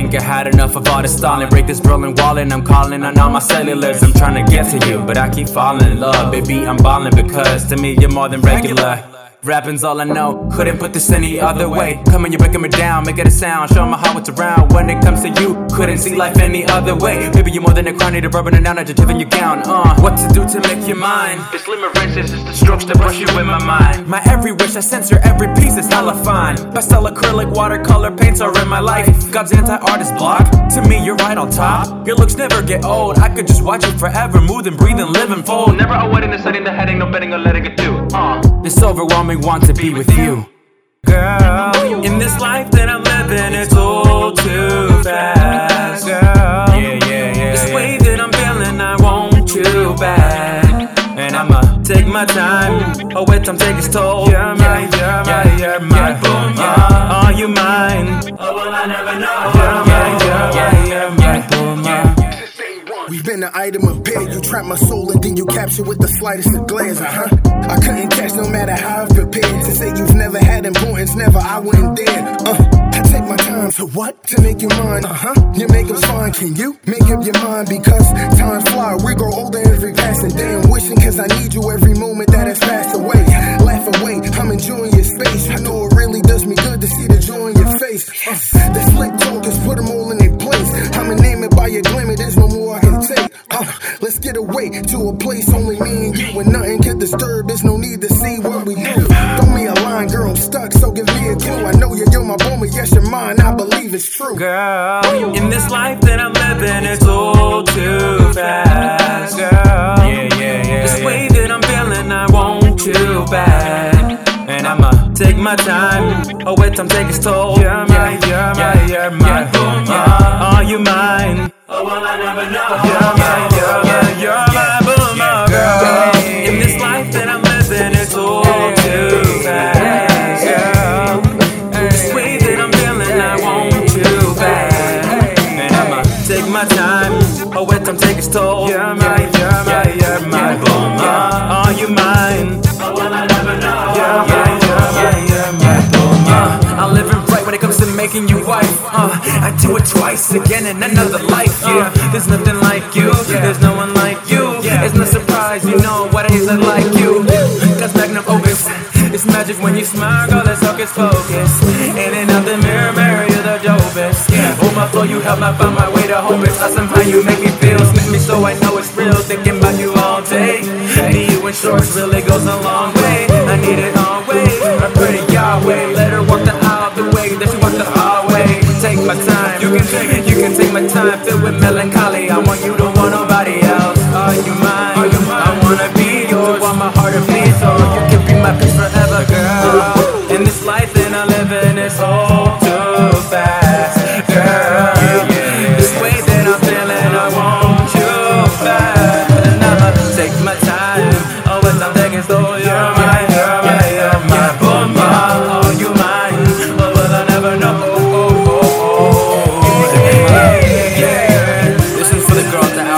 think I had enough of all this stalling. Break this Berlin wall and I'm calling on all my cellulars. I'm trying to get to you, but I keep falling in love. Baby, I'm balling because to me you're more than regular. Rapping's all I know, couldn't put this any other way. Coming, you're breaking me down, make it a sound, show 'em how it's around. When it comes to you, couldn't see life any other way. Baby, you're more than a crown, need a rubber and down, adjective in your gown. Uh, what to do to make you mine? This limerence is the strokes to brush you in my mind. My every wish, I censor every piece, it's hella fine. Pastel acrylic, watercolor paints are in my life. God's anti-artist block. To me, you're right on top. Your looks never get old. I could just watch you forever, move and breathe and live and fold. Never a wedding, the setting, the heading, no betting or letting it do. Uh, this overwhelming want to be with you. Girl, in this life that I'm living, it's all too fast. Girl, yeah, yeah, yeah. This way that I'm feeling, I want you back. And I'ma take my time. Oh, wait, time take its toll. You're mine, you're mine, you're mine. Bulma. Are you mine? Oh, well, I never know. You're mine, you're mine, been an item of bid. You trap my soul and then you capture with the slightest of glares, uh huh. I couldn't catch no matter how I've prepared to say you've never had importance, never, I wouldn't dare. Uh, I take my time for what? To make you mine, uh huh. Your makeup's fine, can you make up your mind? Because time fly, we grow older every passing day. I'm wishing cause I need you every moment that has passed away. Laugh away, I'm enjoying your space. I know it really does me good to see the joy in your face. Uh, the slick place only me and you and nothing can disturb. There's no need to see what we do. Throw me a line, girl, I'm stuck, so give me a clue. I know you're, you're my woman, yes, you're mine. I believe it's true. Girl, in this life that I'm living, it's all too fast. Girl, yeah, yeah, yeah. This way that I'm feeling, I want you back. And I'ma take my time. Oh, wait, time take its toll. You're mine, you're mine, you're mine. Bulma. Are you mine? Oh, well, I never know. You're mine, you're mine, you're mine. Yeah. Are you mine? Oh, I you're mine. Bulma. I'm living right when it comes to making you. Uh, I do it twice again in another life. Yeah, there's nothing like you. There's no one like you. It's no surprise, you know what it is that like you. Cause magnum opus. It's magic when you smile, girl. Let's focus, focus. In and out the mirror, mirror, you're the dopest. Yeah. Oh my flow, you help me find my way to hope it's awesome how you make me feel. Smith me so I know it's real. Thinking about you all day. You in shorts really goes a long way. I need it all way. I pray Yahweh, let her walk the aisle the way that she walk the hallway. Take my time, you can take you can take my time. Filled with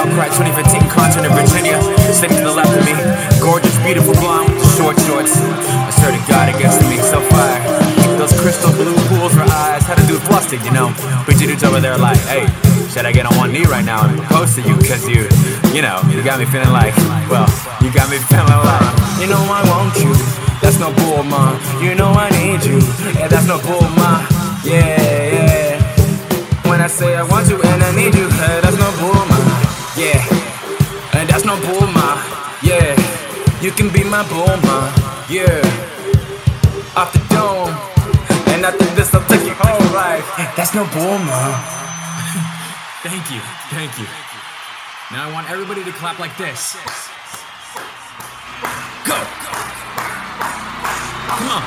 Outcry 2015 concert in Virginia. Sitting to the left of me, gorgeous, beautiful blonde with the short shorts. To God, to me so fire. Those crystal blue pools for eyes. Had to do plastic, you know. But Pretty dudes over there like, hey, should I get on one knee right now and propose to you? Cause you, you know, you got me feeling like, well, you got me feeling like, you know I want you. That's no bull, ma. You know I need you. Yeah, that's no bull, ma. Yeah, yeah. When I say I want you and I need you, hey, that's no bull. Yeah, and that's no ma. Yeah, you can be my ma. Yeah, off the dome. And after this, I'll take you home, right? That's no ma. Thank you, thank you. Now I want everybody to clap like this. Go! Come on.